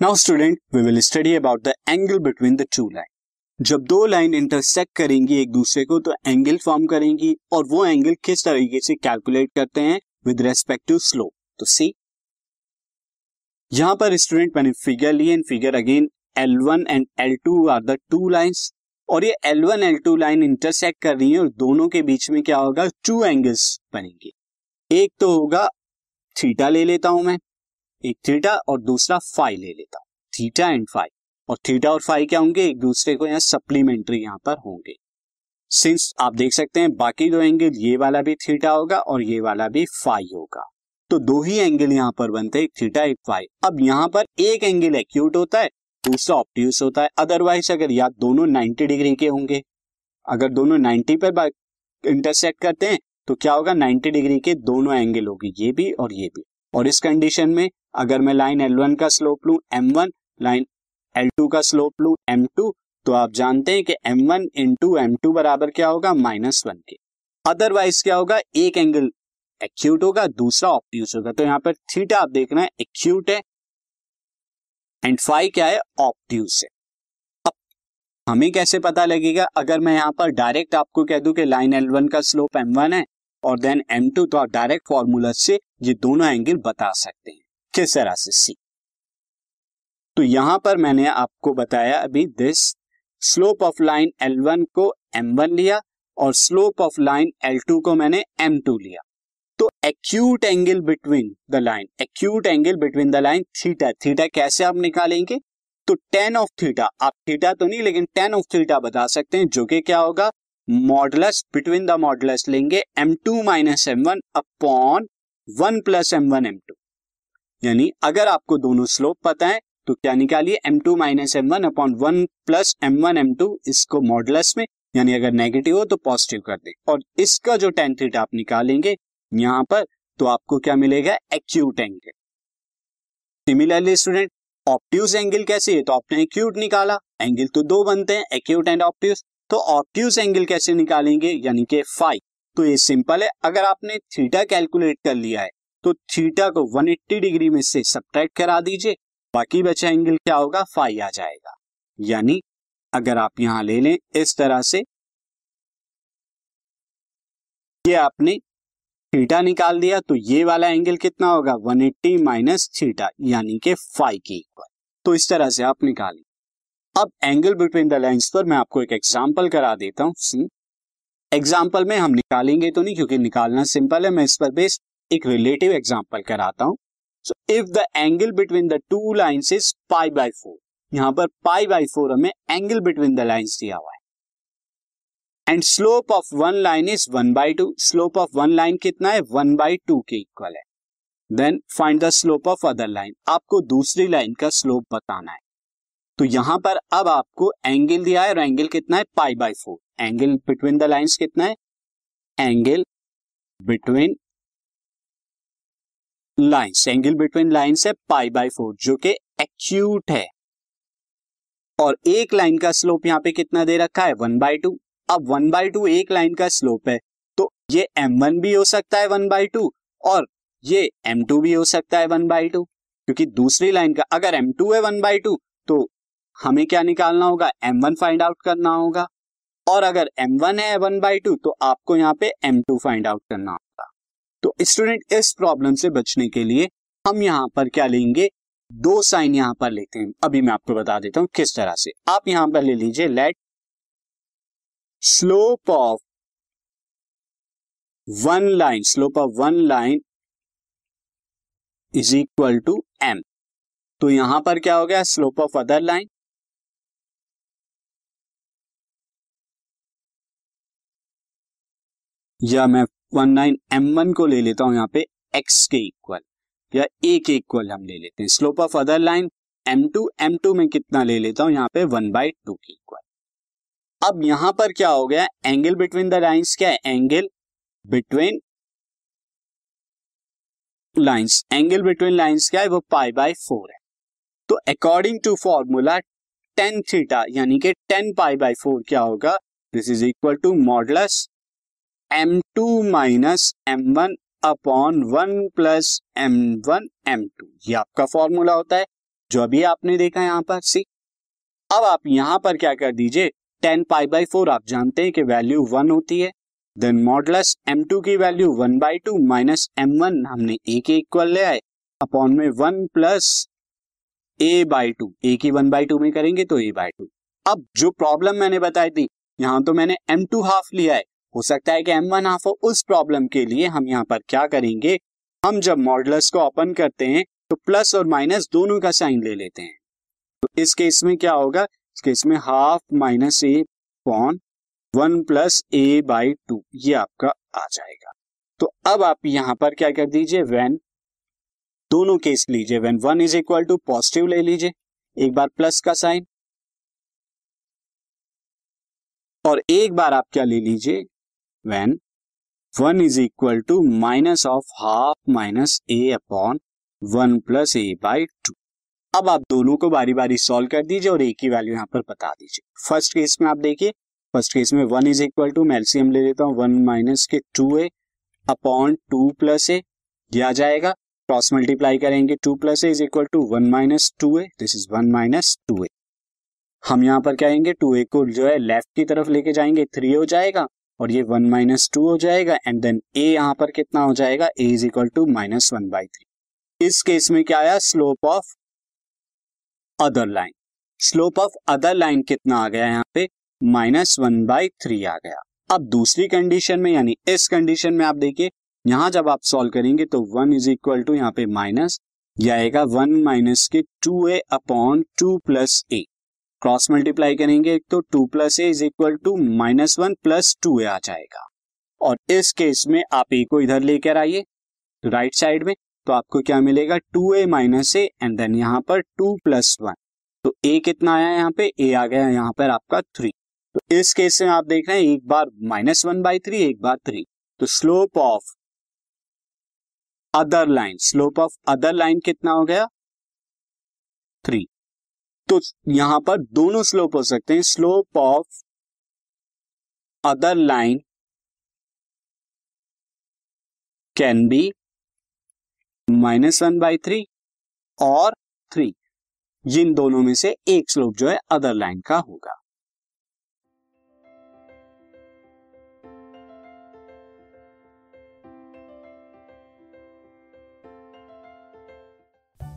Now student we will study about the angle between the two line जब दो line intersect करेंगी एक दूसरे को तो एंगल फॉर्म करेंगी और वो एंगल किस तरीके से कैलकुलेट करते हैं विद रेस्पेक्ट टू स्लोप तो सी यहाँ पर स्टूडेंट मैंने फिगर लिए and figure again L1 and L two are the two lines और ये L1 L2 लाइन इंटरसेक्ट कर रही है और दोनों के बीच में क्या होगा? टू एंगल्स बनेंगे। एक तो होगा थीटा ले लेता हूँ मैं। एक थीटा और दूसरा फाइ ले लेता हूँ। थीटा एंड फाइ और थीटा और फाइ क्या होंगे? एक दूसरे को यहाँ सप्लीमेंट्री यहाँ पर होंगे। सिंस आप देख सकते हैं, बाकी दो एंगल ये वाला भी थीटा होगा और ये वाला भी फाइ होगा। तो दो ही एंगल यहाँ पर बनते हैं, एक थीटा एक फाइ अब यहाँ पर एक एंगल एक्यूट होता है, दूसरा ऑप्टियूस होता है। अदरवाइज़ अगर या दोनों 90 डिग्री के होंगे। अगर दोनों 90 पर इंटरसेक्ट करते हैं तो क्या होगा? 90 डिग्री के दोनों एंगल होगी, ये भी और ये भी। और इस कंडीशन में अगर मैं लाइन L1 का स्लोप लू M1 लाइन L2 का स्लोप लू M2 तो आप जानते हैं कि M1 one into M two बराबर क्या होगा? माइनस वन के। अदरवाइज़ क्या होगा? एक एंगल एक्यूट होगा, दूसरा ऑप्टियूस होगा। तो यहाँ पर थीटा आप देख रहे हैं एक्यूट है एंड फाइव क्या है? ऑप्ट्यूस है। अब हमें कैसे पता लगेगा? अगर मैं यहाँ पर डायरेक्ट आपको कह दूँ कि लाइन एल वन का स्लोप एम वन है, और देन एम टू तो आप डायरेक्ट फॉर्मूला से ये दोनों एंगल बता सकते हैं। किस तरह से सी। तो यहाँ पर मैंने आपको बताया अभी this slope of line L one को एम वन लिया और slope of line L two को मैंने एम टू लिया। तो acute angle between the line acute angle between the line theta theta कैसे आप निकालेंगे? तो टेन ऑफ़ थीटा आप थीटा तो नहीं, लेकिन टेन ऑफ़ थीटा बता सकते हैं, जो कि क्या होगा? मॉडलस बिटवीन द मॉडलस लेंगे M two minus M one upon one plus M one M two यानी अगर आपको दोनों स्लोप पता है तो क्या निकालिए? M two minus M one upon one plus M one M two इसको मॉडलस में, यानी अगर नेगेटिव हो तो पॉजिटिव कर दे। और इसका जो टेन थीटा आप निकालेंगे, यहाँ पर तो आपको क्या मिलेगा? Acute angle similarly student obtuse angle कैसे है? तो आपने एक्यूट निकाला। एंगल तो दो बनते हैं एक्यूट एंड ऑप्ट्यूज तो ऑप्ट्यूज एंगल कैसे निकालेंगे? यानी कि फाइव तो ये सिंपल है। अगर आपने थीटा कैलकुलेट कर लिया है तो थीटा को 180 डिग्री में से सब्ट्रैक्ट करा दीजिए, बाकी बचा एंगल क्या होगा? फाइव आ जाएगा। यानी, अगर आप यहाँ ले लें इस तरह से, ये आपने थीटा निकाल दिया तो ये वाला एंगल कितना होगा? 180 एट्टी माइनस थीटा, यानी के फाइव के इक्वल तो इस तरह से आप निकालें अब एंगल बिटवीन द लाइंस पर मैं आपको एक एग्जांपल करा देता हूँ एग्जांपल में हम निकालेंगे तो नहीं, क्योंकि निकालना सिंपल है, मैं इस पर बेस्ड एक रिलेटिव एग्ज़ाम्पल कराता हूँ। So if the angle between the two lines is pi by four यहाँ पर पाई बाई फोर हमें एंगल बिटवीन द लाइंस दिया हुआ है। And slope of one line is one by two slope of one line कितना है? One by two के equal है। Then find the slope of other line आपको दूसरी लाइन का स्लोप बताना है। तो यहाँ पर अब आपको एंगल दिया है और एंगल कितना है? Pi by four angle between the lines कितना है? Angle between lines angle between lines है पाई बाई फोर जो कि एक्यूट है। और एक लाइन का स्लोप यहाँ पे कितना दे रखा है? वन बाई टू अब वन बाई टू एक लाइन का स्लोप है तो ये एम वन भी हो सकता है वन बाई टू और ये एम टू भी हो सकता है वन बाई टू क्योंकि दूसरी लाइन का, अगर एम टू है वन बाई टू तो हमें क्या निकालना होगा? एम वन फाइंड आउट करना होगा। और अगर एम वन है वन बाई टू तो आपको यहाँ पे एम टू फाइंड आउट करना होगा। तो स्टूडेंट इस प्रॉब्लम से बचने के लिए हम यहाँ पर क्या लेंगे? दो साइन यहाँ पर लेते हैं। अभी मैं आपको बता देता हूँ किस तरह से। आप यहाँ पर ले लीजिए let slope of one line slope of one line is equal to M तो यहाँ पर क्या हो गया? स्लोप ऑफ़ अदर लाइन या मैं वन नाइन एम वन को ले लेता हूँ यहाँ पे एक्स के इक्वल या ए के इक्वल हम ले लेते हैं। Slope of other line M two M two में कितना ले लेता हूँ? यहाँ पे वन बाई टू के इक्वल अब यहाँ पर क्या हो गया? एंगल बिटवीन द लाइंस क्या है? Angle between lines angle between lines क्या है? वो पाई बाय फोर है। तो according to formula tan theta यानी कि टेन पाई बाय फोर क्या होगा? This is equal to modulus M two minus M one upon one plus M one M two ये आपका फॉर्मूला होता है, जो अभी आपने देखा यहाँ पर सी अब आप यहाँ पर क्या कर दीजिए? टेन पाई बाई फोर, आप जानते हैं कि वैल्यू वन होती है। देन मॉडलस एम टू की value one by two minus M one हमने ए के इक्वल ले आए। अपॉन में one plus A by two A की वन बाई टू में करेंगे तो ए बाई टू अब जो प्रॉब्लम मैंने बताई थी, यहाँ तो मैंने एम टू हाफ़ लिया है। हो सकता है कि एम वन हाफ़ हो। उस प्रॉब्लम के लिए हम यहाँ पर क्या करेंगे? हम जब मॉडलस को ओपन करते हैं तो प्लस और माइनस दोनों का साइन ले लेते हैं। तो इस केस में क्या होगा? इस केस में half minus A upon one plus A by two ये आपका आ जाएगा। तो अब आप यहाँ पर क्या कर दीजिए? वेन दोनों केस लीजिए। When one is equal to positive ले लीजिए। एक बार प्लस का साइन और एक बार आप क्या ले लीजिए? When one is equal to minus of half minus A upon one plus A by two अब आप दोनों को बारी बारी सॉल्व कर दीजिए और ए की वैल्यू यहाँ पर बता दीजिए। फ़र्स्ट केस में आप देखिए फ़र्स्ट केस में वन इज़ इक्वल टू मैं एलसीएम ले लेता हूँ वन माइनस के two A upon two plus A यह आ जाएगा। क्रॉस मल्टीप्लाई करेंगे two plus A is equal to one minus two A this is one minus two A हम यहाँ पर कहेंगे टू ए को जो है लेफ़्ट की तरफ़ लेके जाएँगे थ्री हो जाएगा। और ये वन माइनस टू हो जाएगा एंड देन ए यहाँ पर कितना हो जाएगा? A is equal to minus one by three इस केस में क्या आया? Slope of other line slope of other line कितना आ गया यहाँ पे? माइनस वन बाई थ्री आ गया। अब दूसरी कंडीशन में, यानी इस कंडीशन में आप देखिए, यहाँ जब आप सॉल्व करेंगे तो वन इज़ इक्वल टू यहाँ पे माइनस यह आएगा वन माइनस के two A upon two plus A cross multiply करेंगे तो two plus A is equal to minus one plus two A आ जाएगा। और इस केस में आप ए को इधर लेकर आइए राइट साइड में तो आपको क्या मिलेगा? Two A minus A and then यहाँ पर टू प्लस वन तो ए कितना आया यहाँ पे? ए आ गया यहाँ पर आपका थ्री तो इस केस में आप देख रहे हैं, एक बार माइनस वन बाई थ्री एक बार थ्री तो slope of other line slope of other line कितना हो गया? थ्री तो यहाँ पर दोनों स्लोप हो सकते हैं। Slope of other line can be minus one by three और थ्री जिन दोनों में से एक स्लोप जो है अदर लाइन का होगा।